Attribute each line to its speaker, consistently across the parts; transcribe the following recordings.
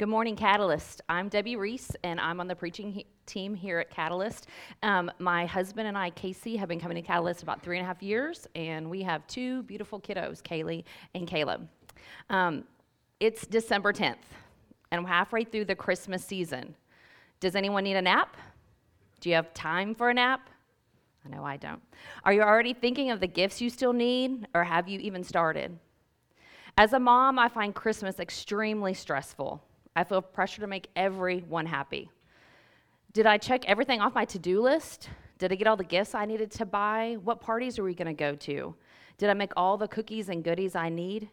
Speaker 1: Good morning, Catalyst. I'm Debbie Reese, and I'm on the preaching he- team here at Catalyst. Um, my husband and I, Casey, have been coming to Catalyst about three and a half years, and we have two beautiful kiddos, Kaylee and Caleb. Um, it's December 10th, and I'm halfway through the Christmas season. Does anyone need a nap? Do you have time for a nap? I know I don't. Are you already thinking of the gifts you still need, or have you even started? As a mom, I find Christmas extremely stressful. I feel pressure to make everyone happy. Did I check everything off my to do list? Did I get all the gifts I needed to buy? What parties are we going to go to? Did I make all the cookies and goodies I need?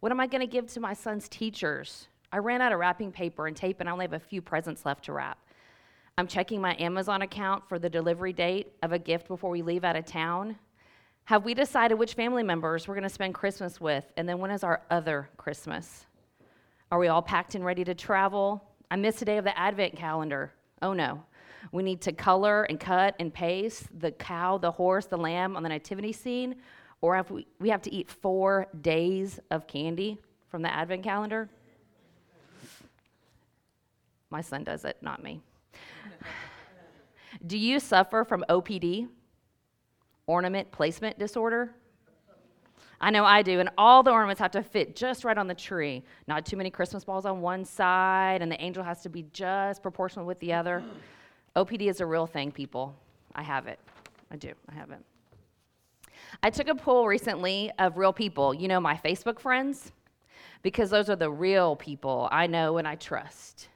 Speaker 1: What am I going to give to my son's teachers? I ran out of wrapping paper and tape, and I only have a few presents left to wrap. I'm checking my Amazon account for the delivery date of a gift before we leave out of town. Have we decided which family members we're going to spend Christmas with? And then when is our other Christmas? Are we all packed and ready to travel? I missed a day of the Advent calendar. Oh no. We need to color and cut and paste the cow, the horse, the lamb on the nativity scene, or have we, we have to eat four days of candy from the Advent calendar? My son does it, not me. Do you suffer from OPD? ornament placement disorder. I know I do, and all the ornaments have to fit just right on the tree. Not too many Christmas balls on one side, and the angel has to be just proportional with the other. OPD is a real thing, people. I have it. I do. I have it. I took a poll recently of real people, you know, my Facebook friends, because those are the real people I know and I trust.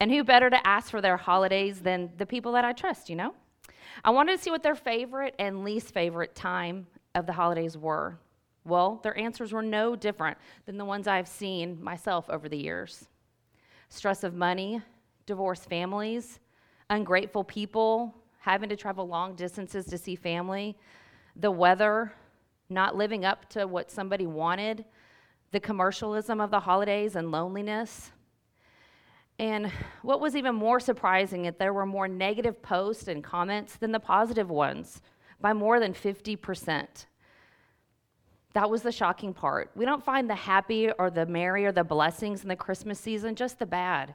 Speaker 1: And who better to ask for their holidays than the people that I trust, you know? I wanted to see what their favorite and least favorite time of the holidays were. Well, their answers were no different than the ones I've seen myself over the years stress of money, divorced families, ungrateful people, having to travel long distances to see family, the weather, not living up to what somebody wanted, the commercialism of the holidays, and loneliness. And what was even more surprising is there were more negative posts and comments than the positive ones by more than 50%. That was the shocking part. We don't find the happy or the merry or the blessings in the Christmas season, just the bad.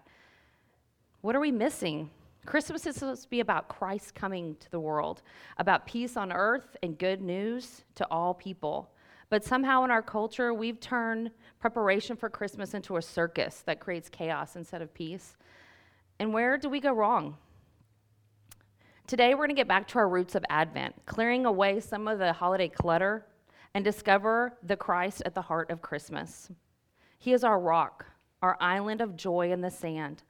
Speaker 1: What are we missing? Christmas is supposed to be about Christ coming to the world, about peace on earth and good news to all people. But somehow in our culture, we've turned preparation for Christmas into a circus that creates chaos instead of peace. And where do we go wrong? Today, we're going to get back to our roots of Advent, clearing away some of the holiday clutter and discover the Christ at the heart of Christmas. He is our rock, our island of joy in the sand.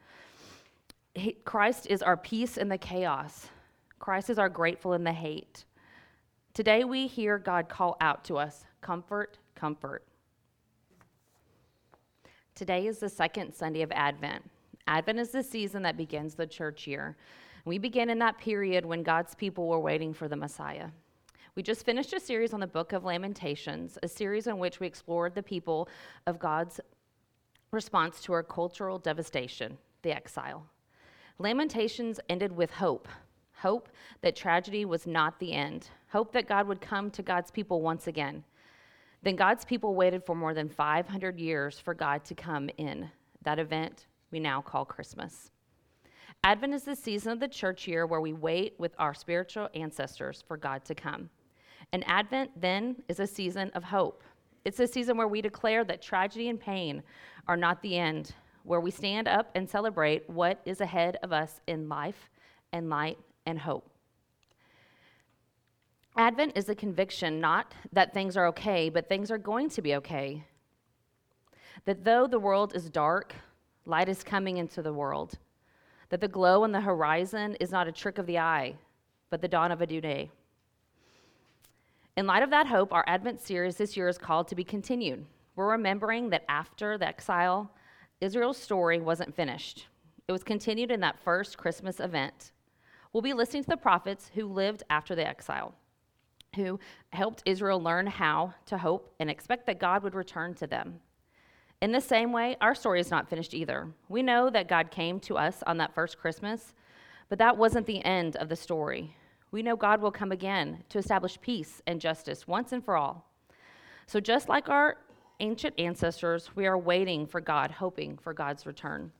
Speaker 1: He, Christ is our peace in the chaos. Christ is our grateful in the hate. Today, we hear God call out to us comfort, comfort. Today is the second Sunday of Advent. Advent is the season that begins the church year. We begin in that period when God's people were waiting for the Messiah. We just finished a series on the book of Lamentations, a series in which we explored the people of God's response to our cultural devastation, the exile. Lamentations ended with hope hope that tragedy was not the end, hope that God would come to God's people once again. Then God's people waited for more than 500 years for God to come in. That event we now call Christmas. Advent is the season of the church year where we wait with our spiritual ancestors for God to come. And Advent then is a season of hope. It's a season where we declare that tragedy and pain are not the end, where we stand up and celebrate what is ahead of us in life and light and hope. Advent is a conviction not that things are okay, but things are going to be okay. That though the world is dark, light is coming into the world. That the glow on the horizon is not a trick of the eye, but the dawn of a new day. In light of that hope, our Advent series this year is called to be continued. We're remembering that after the exile, Israel's story wasn't finished. It was continued in that first Christmas event. We'll be listening to the prophets who lived after the exile who helped Israel learn how to hope and expect that God would return to them. In the same way, our story is not finished either. We know that God came to us on that first Christmas, but that wasn't the end of the story. We know God will come again to establish peace and justice once and for all. So, just like our ancient ancestors, we are waiting for God, hoping for God's return.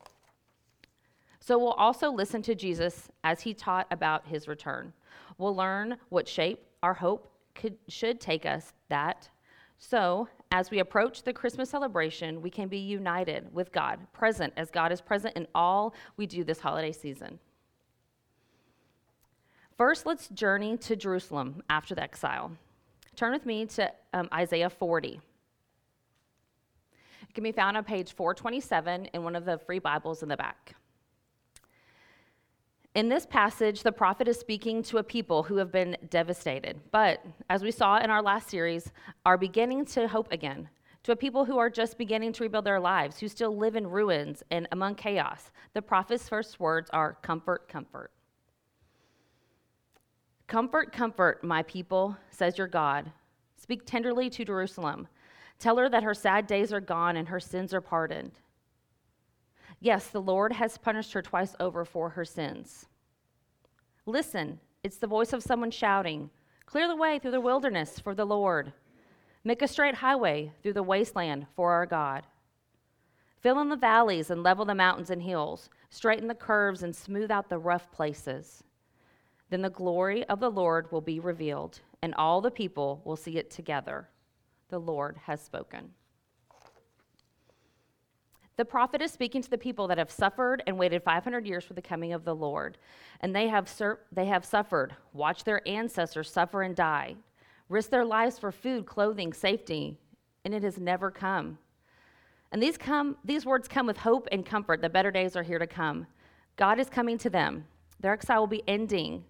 Speaker 1: So we'll also listen to Jesus as he taught about his return. We'll learn what shape our hope could, should take us that. So, as we approach the Christmas celebration, we can be united with God, present as God is present in all we do this holiday season. First, let's journey to Jerusalem after the exile. Turn with me to um, Isaiah 40. It can be found on page 427 in one of the free Bibles in the back. In this passage, the prophet is speaking to a people who have been devastated, but as we saw in our last series, are beginning to hope again. To a people who are just beginning to rebuild their lives, who still live in ruins and among chaos. The prophet's first words are comfort, comfort. Comfort, comfort, my people, says your God. Speak tenderly to Jerusalem. Tell her that her sad days are gone and her sins are pardoned. Yes, the Lord has punished her twice over for her sins. Listen, it's the voice of someone shouting, Clear the way through the wilderness for the Lord. Make a straight highway through the wasteland for our God. Fill in the valleys and level the mountains and hills. Straighten the curves and smooth out the rough places. Then the glory of the Lord will be revealed, and all the people will see it together. The Lord has spoken. The prophet is speaking to the people that have suffered and waited 500 years for the coming of the Lord. And they have, sur- they have suffered, watched their ancestors suffer and die, risked their lives for food, clothing, safety, and it has never come. And these, come, these words come with hope and comfort. The better days are here to come. God is coming to them. Their exile will be ending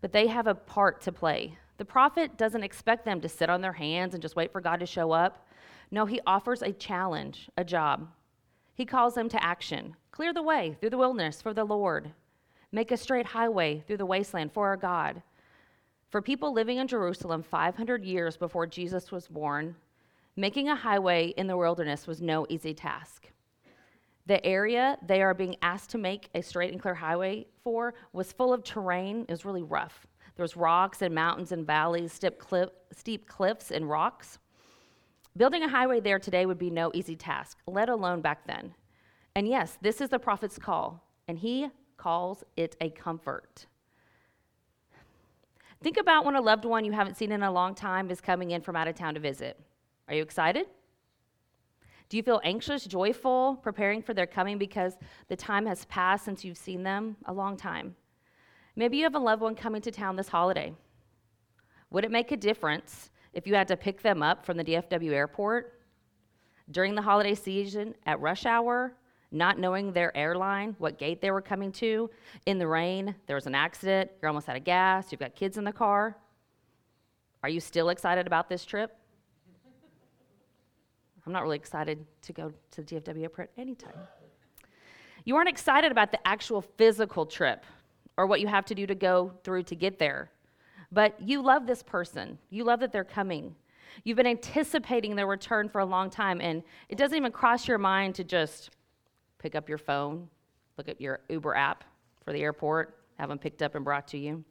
Speaker 1: but they have a part to play. The prophet doesn't expect them to sit on their hands and just wait for God to show up. No, he offers a challenge, a job. He calls them to action. Clear the way through the wilderness for the Lord. Make a straight highway through the wasteland for our God. For people living in Jerusalem 500 years before Jesus was born, making a highway in the wilderness was no easy task. The area they are being asked to make a straight and clear highway for was full of terrain. It was really rough. There was rocks and mountains and valleys, steep, cliff, steep cliffs and rocks. Building a highway there today would be no easy task, let alone back then. And yes, this is the prophet's call, and he calls it a comfort. Think about when a loved one you haven't seen in a long time is coming in from out of town to visit. Are you excited? Do you feel anxious, joyful, preparing for their coming because the time has passed since you've seen them? A long time. Maybe you have a loved one coming to town this holiday. Would it make a difference if you had to pick them up from the DFW airport during the holiday season at rush hour, not knowing their airline, what gate they were coming to, in the rain, there was an accident, you're almost out of gas, you've got kids in the car? Are you still excited about this trip? I'm not really excited to go to the DFW airport anytime. You aren't excited about the actual physical trip or what you have to do to go through to get there. But you love this person. You love that they're coming. You've been anticipating their return for a long time, and it doesn't even cross your mind to just pick up your phone, look at your Uber app for the airport, have them picked up and brought to you.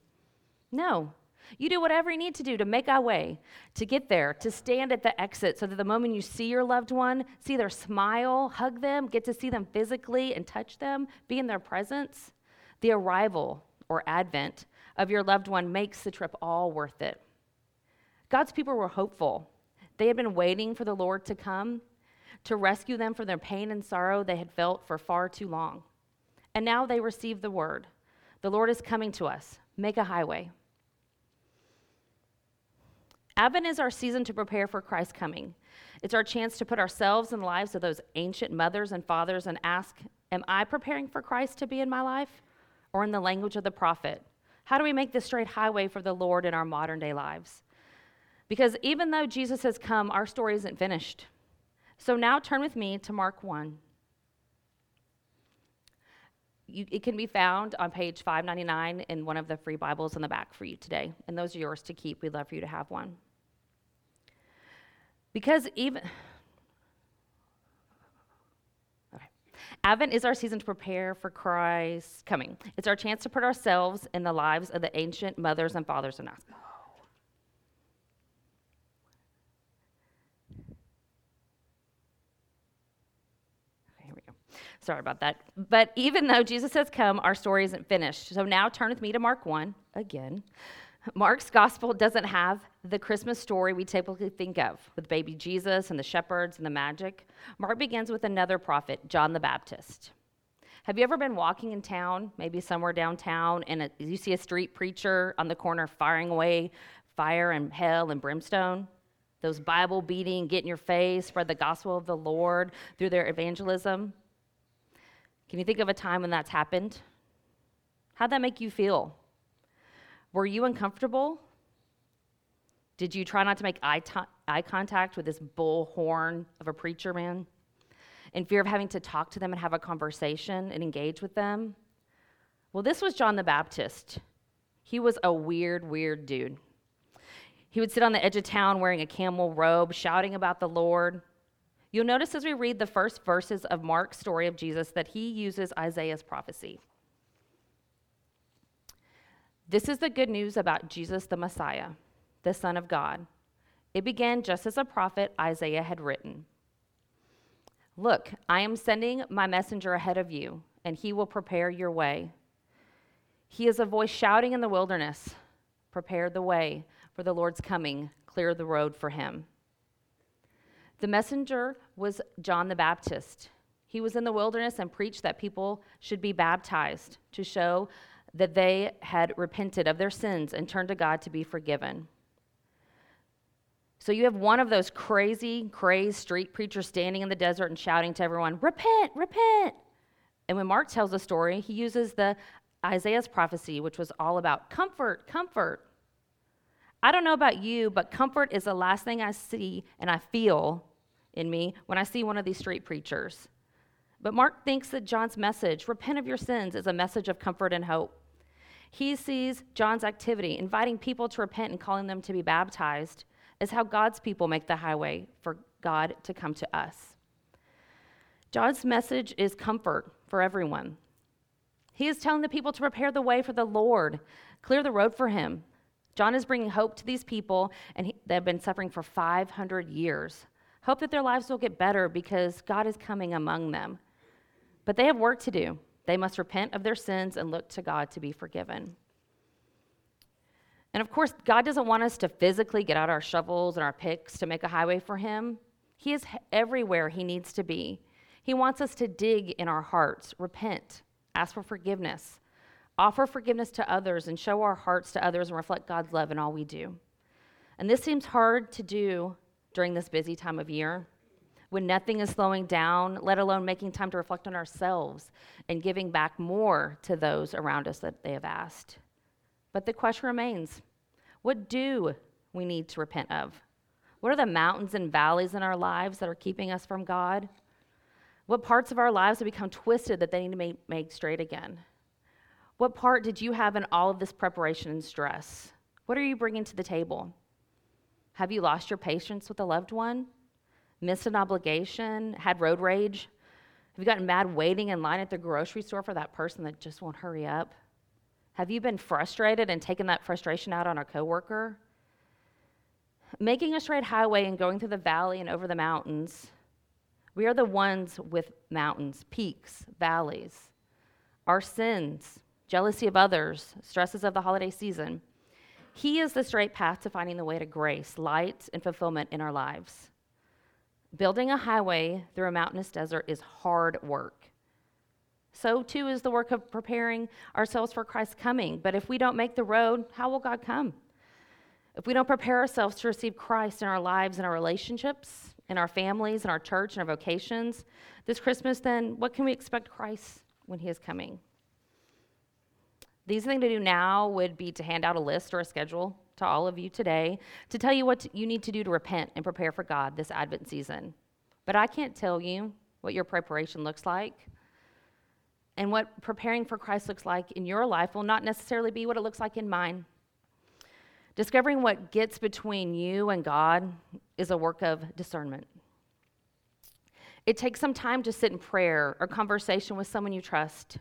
Speaker 1: No, you do whatever you need to do to make our way, to get there, to stand at the exit so that the moment you see your loved one, see their smile, hug them, get to see them physically and touch them, be in their presence, the arrival or advent of your loved one makes the trip all worth it. God's people were hopeful. They had been waiting for the Lord to come to rescue them from their pain and sorrow they had felt for far too long. And now they received the word The Lord is coming to us. Make a highway. Advent is our season to prepare for Christ's coming. It's our chance to put ourselves in the lives of those ancient mothers and fathers and ask, Am I preparing for Christ to be in my life? Or in the language of the prophet, how do we make the straight highway for the Lord in our modern day lives? Because even though Jesus has come, our story isn't finished. So now turn with me to Mark 1. You, it can be found on page 599 in one of the free Bibles in the back for you today. And those are yours to keep. We'd love for you to have one. Because even. Advent is our season to prepare for Christ's coming. It's our chance to put ourselves in the lives of the ancient mothers and fathers we go. Sorry about that. But even though Jesus has come, our story isn't finished. So now turn with me to Mark 1 again. Mark's gospel doesn't have the Christmas story we typically think of with baby Jesus and the shepherds and the magic. Mark begins with another prophet, John the Baptist. Have you ever been walking in town, maybe somewhere downtown, and a, you see a street preacher on the corner firing away fire and hell and brimstone? Those Bible beating, get in your face, spread the gospel of the Lord through their evangelism. Can you think of a time when that's happened? How'd that make you feel? Were you uncomfortable? Did you try not to make eye, eye contact with this bullhorn of a preacher man? In fear of having to talk to them and have a conversation and engage with them? Well, this was John the Baptist. He was a weird, weird dude. He would sit on the edge of town wearing a camel robe, shouting about the Lord. You'll notice as we read the first verses of Mark's story of Jesus that he uses Isaiah's prophecy. This is the good news about Jesus the Messiah, the Son of God. It began just as a prophet Isaiah had written. Look, I am sending my messenger ahead of you, and he will prepare your way. He is a voice shouting in the wilderness Prepare the way for the Lord's coming, clear the road for him. The messenger was John the Baptist. He was in the wilderness and preached that people should be baptized to show that they had repented of their sins and turned to God to be forgiven. So you have one of those crazy, crazed street preachers standing in the desert and shouting to everyone, Repent, repent. And when Mark tells the story, he uses the Isaiah's prophecy, which was all about comfort, comfort. I don't know about you, but comfort is the last thing I see and I feel in me when I see one of these street preachers. But Mark thinks that John's message, repent of your sins, is a message of comfort and hope. He sees John's activity, inviting people to repent and calling them to be baptized, as how God's people make the highway for God to come to us. John's message is comfort for everyone. He is telling the people to prepare the way for the Lord, clear the road for him. John is bringing hope to these people and he, they have been suffering for 500 years. Hope that their lives will get better because God is coming among them. But they have work to do. They must repent of their sins and look to God to be forgiven. And of course, God doesn't want us to physically get out our shovels and our picks to make a highway for Him. He is everywhere He needs to be. He wants us to dig in our hearts, repent, ask for forgiveness, offer forgiveness to others, and show our hearts to others and reflect God's love in all we do. And this seems hard to do during this busy time of year when nothing is slowing down, let alone making time to reflect on ourselves and giving back more to those around us that they have asked. But the question remains what do we need to repent of? What are the mountains and valleys in our lives that are keeping us from God? What parts of our lives have become twisted that they need to make, make straight again? What part did you have in all of this preparation and stress? What are you bringing to the table? Have you lost your patience with a loved one? Missed an obligation, had road rage? Have you gotten mad waiting in line at the grocery store for that person that just won't hurry up? Have you been frustrated and taken that frustration out on a coworker? Making a straight highway and going through the valley and over the mountains, we are the ones with mountains, peaks, valleys. Our sins, jealousy of others, stresses of the holiday season. He is the straight path to finding the way to grace, light, and fulfillment in our lives. Building a highway through a mountainous desert is hard work. So, too, is the work of preparing ourselves for Christ's coming. But if we don't make the road, how will God come? If we don't prepare ourselves to receive Christ in our lives and our relationships, in our families, in our church, and our vocations this Christmas, then what can we expect Christ when He is coming? The easy thing to do now would be to hand out a list or a schedule to all of you today to tell you what you need to do to repent and prepare for God this Advent season. But I can't tell you what your preparation looks like. And what preparing for Christ looks like in your life will not necessarily be what it looks like in mine. Discovering what gets between you and God is a work of discernment. It takes some time to sit in prayer or conversation with someone you trust.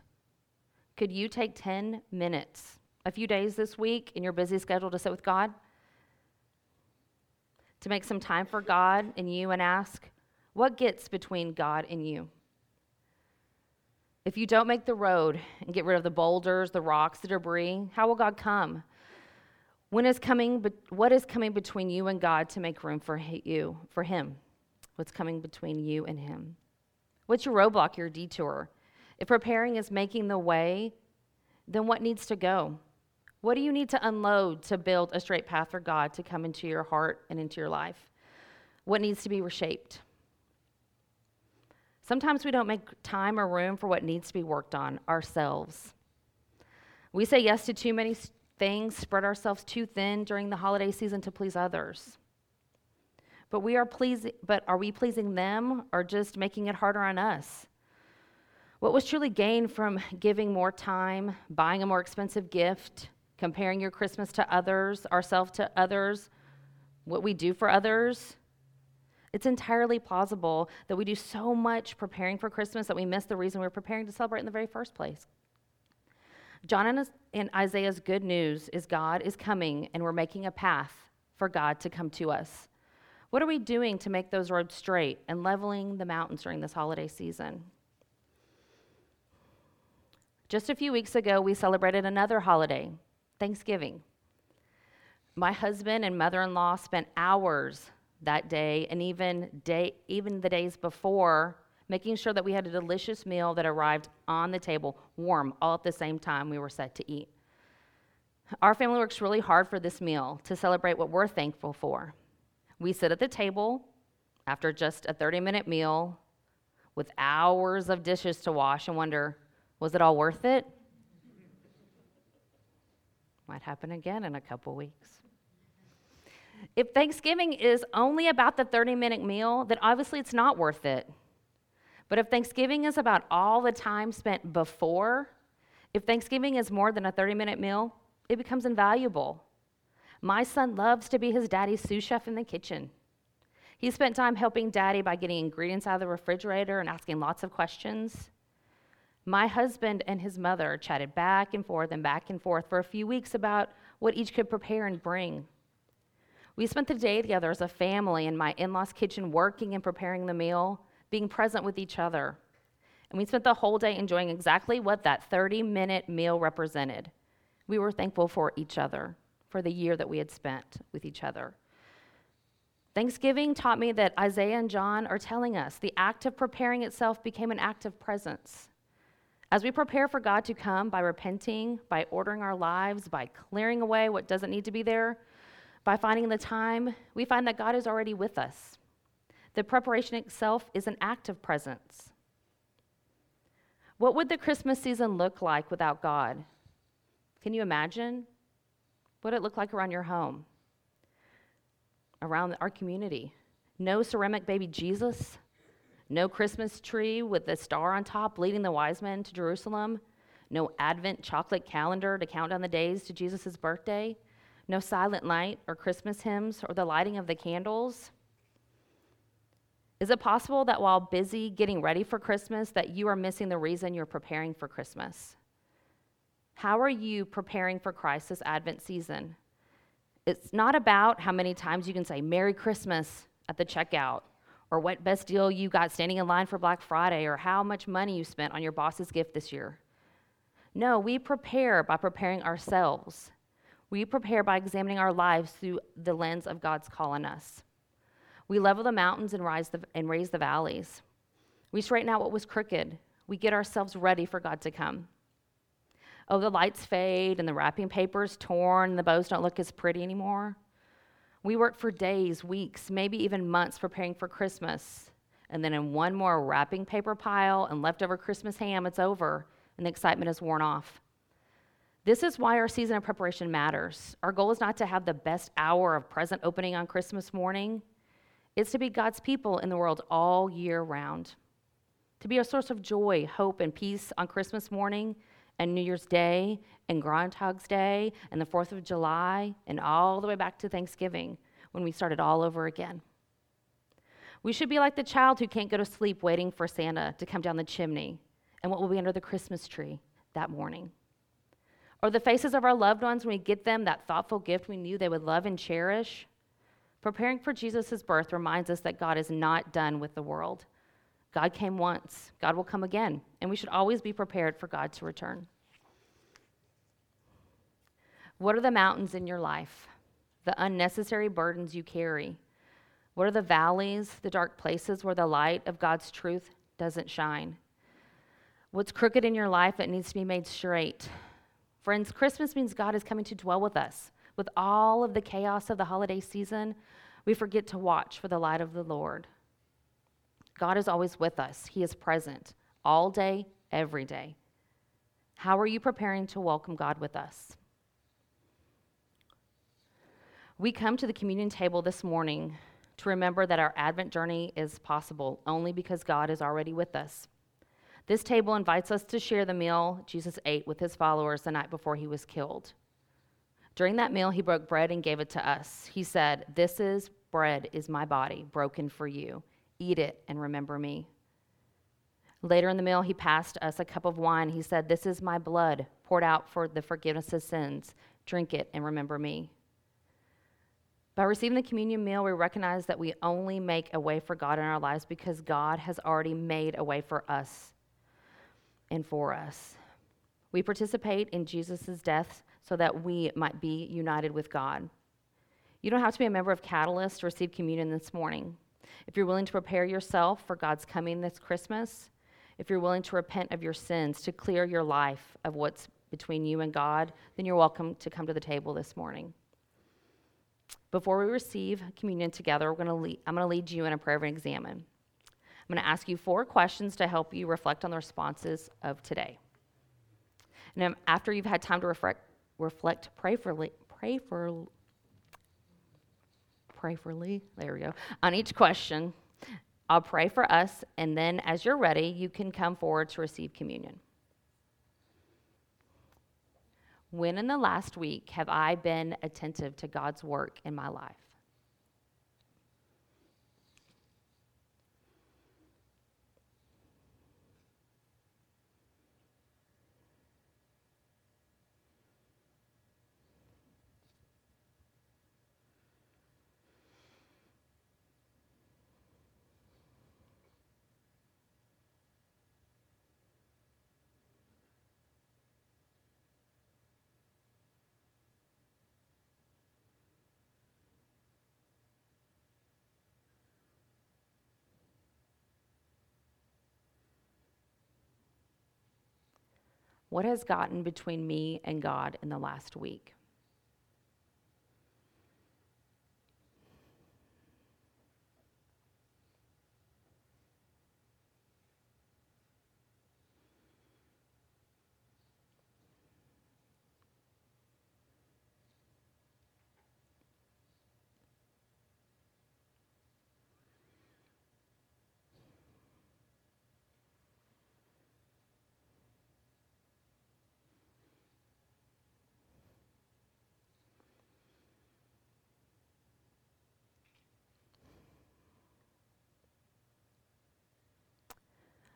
Speaker 1: Could you take 10 minutes a few days this week in your busy schedule to sit with God? To make some time for God and you and ask, what gets between God and you? If you don't make the road and get rid of the boulders, the rocks, the debris, how will God come? When is coming, what is coming between you and God to make room for you, for Him? What's coming between you and Him? What's your roadblock, your detour? If preparing is making the way, then what needs to go? What do you need to unload to build a straight path for God to come into your heart and into your life? What needs to be reshaped? Sometimes we don't make time or room for what needs to be worked on ourselves. We say yes to too many things, spread ourselves too thin during the holiday season to please others. But we are pleasing but are we pleasing them or just making it harder on us? What was truly gained from giving more time, buying a more expensive gift, comparing your Christmas to others, ourselves to others, what we do for others? It's entirely plausible that we do so much preparing for Christmas that we miss the reason we we're preparing to celebrate in the very first place. John and Isaiah's good news is God is coming and we're making a path for God to come to us. What are we doing to make those roads straight and leveling the mountains during this holiday season? Just a few weeks ago, we celebrated another holiday, Thanksgiving. My husband and mother in law spent hours that day and even day even the days before making sure that we had a delicious meal that arrived on the table warm all at the same time we were set to eat. Our family works really hard for this meal to celebrate what we're thankful for. We sit at the table after just a 30 minute meal with hours of dishes to wash and wonder was it all worth it might happen again in a couple weeks if Thanksgiving is only about the 30 minute meal, then obviously it's not worth it. But if Thanksgiving is about all the time spent before, if Thanksgiving is more than a 30 minute meal, it becomes invaluable. My son loves to be his daddy's sous chef in the kitchen. He spent time helping daddy by getting ingredients out of the refrigerator and asking lots of questions. My husband and his mother chatted back and forth and back and forth for a few weeks about what each could prepare and bring. We spent the day together as a family in my in law's kitchen, working and preparing the meal, being present with each other. And we spent the whole day enjoying exactly what that 30 minute meal represented. We were thankful for each other, for the year that we had spent with each other. Thanksgiving taught me that Isaiah and John are telling us the act of preparing itself became an act of presence. As we prepare for God to come by repenting, by ordering our lives, by clearing away what doesn't need to be there, by finding the time, we find that God is already with us. The preparation itself is an act of presence. What would the Christmas season look like without God? Can you imagine? What would it look like around your home? Around our community? No ceramic baby Jesus? No Christmas tree with the star on top leading the wise men to Jerusalem? No Advent chocolate calendar to count down the days to Jesus' birthday? no silent night or Christmas hymns or the lighting of the candles? Is it possible that while busy getting ready for Christmas that you are missing the reason you're preparing for Christmas? How are you preparing for Christ this Advent season? It's not about how many times you can say Merry Christmas at the checkout or what best deal you got standing in line for Black Friday or how much money you spent on your boss's gift this year. No, we prepare by preparing ourselves we prepare by examining our lives through the lens of God's call on us. We level the mountains and, rise the, and raise the valleys. We straighten out what was crooked. We get ourselves ready for God to come. Oh, the lights fade and the wrapping paper is torn and the bows don't look as pretty anymore. We work for days, weeks, maybe even months preparing for Christmas. And then in one more wrapping paper pile and leftover Christmas ham, it's over and the excitement is worn off. This is why our season of preparation matters. Our goal is not to have the best hour of present opening on Christmas morning, it's to be God's people in the world all year round. To be a source of joy, hope, and peace on Christmas morning and New Year's Day and Groundhog's Day and the 4th of July and all the way back to Thanksgiving when we started all over again. We should be like the child who can't go to sleep waiting for Santa to come down the chimney and what will be under the Christmas tree that morning or the faces of our loved ones when we get them that thoughtful gift we knew they would love and cherish. Preparing for Jesus' birth reminds us that God is not done with the world. God came once, God will come again, and we should always be prepared for God to return. What are the mountains in your life? The unnecessary burdens you carry? What are the valleys, the dark places where the light of God's truth doesn't shine? What's crooked in your life that needs to be made straight? Friends, Christmas means God is coming to dwell with us. With all of the chaos of the holiday season, we forget to watch for the light of the Lord. God is always with us, He is present all day, every day. How are you preparing to welcome God with us? We come to the communion table this morning to remember that our Advent journey is possible only because God is already with us. This table invites us to share the meal Jesus ate with his followers the night before he was killed. During that meal, he broke bread and gave it to us. He said, This is bread, is my body, broken for you. Eat it and remember me. Later in the meal, he passed us a cup of wine. He said, This is my blood poured out for the forgiveness of sins. Drink it and remember me. By receiving the communion meal, we recognize that we only make a way for God in our lives because God has already made a way for us and for us. We participate in Jesus' death so that we might be united with God. You don't have to be a member of Catalyst to receive communion this morning. If you're willing to prepare yourself for God's coming this Christmas, if you're willing to repent of your sins, to clear your life of what's between you and God, then you're welcome to come to the table this morning. Before we receive communion together, we're gonna lead, I'm going to lead you in a prayer of examen. I'm going to ask you four questions to help you reflect on the responses of today. And after you've had time to reflect, reflect prayerfully, pray for, pray for Lee. there we go, on each question, I'll pray for us, and then as you're ready, you can come forward to receive communion. When in the last week have I been attentive to God's work in my life? What has gotten between me and God in the last week?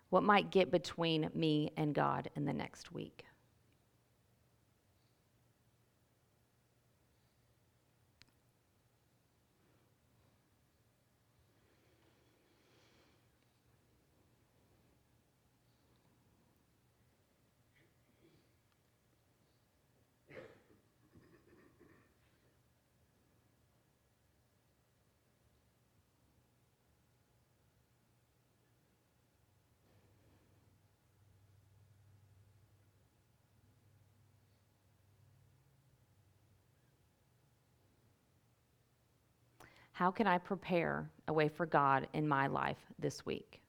Speaker 1: What might get between me and God in the next week? How can I prepare a way for God in my life this week?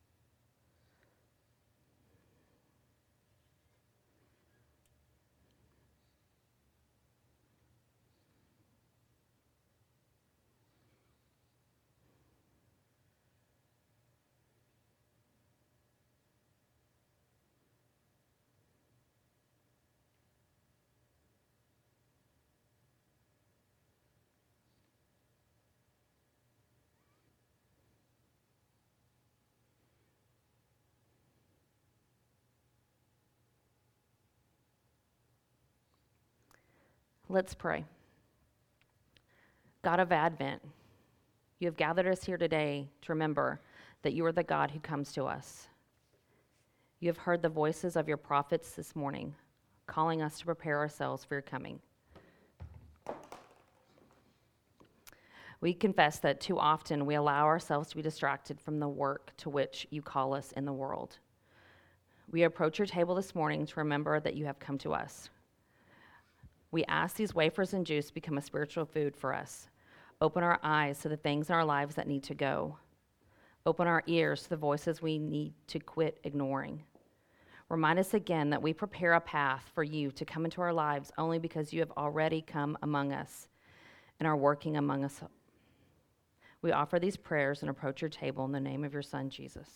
Speaker 1: Let's pray. God of Advent, you have gathered us here today to remember that you are the God who comes to us. You have heard the voices of your prophets this morning, calling us to prepare ourselves for your coming. We confess that too often we allow ourselves to be distracted from the work to which you call us in the world. We approach your table this morning to remember that you have come to us. We ask these wafers and juice become a spiritual food for us. Open our eyes to the things in our lives that need to go. Open our ears to the voices we need to quit ignoring. Remind us again that we prepare a path for you to come into our lives only because you have already come among us and are working among us. We offer these prayers and approach your table in the name of your Son, Jesus.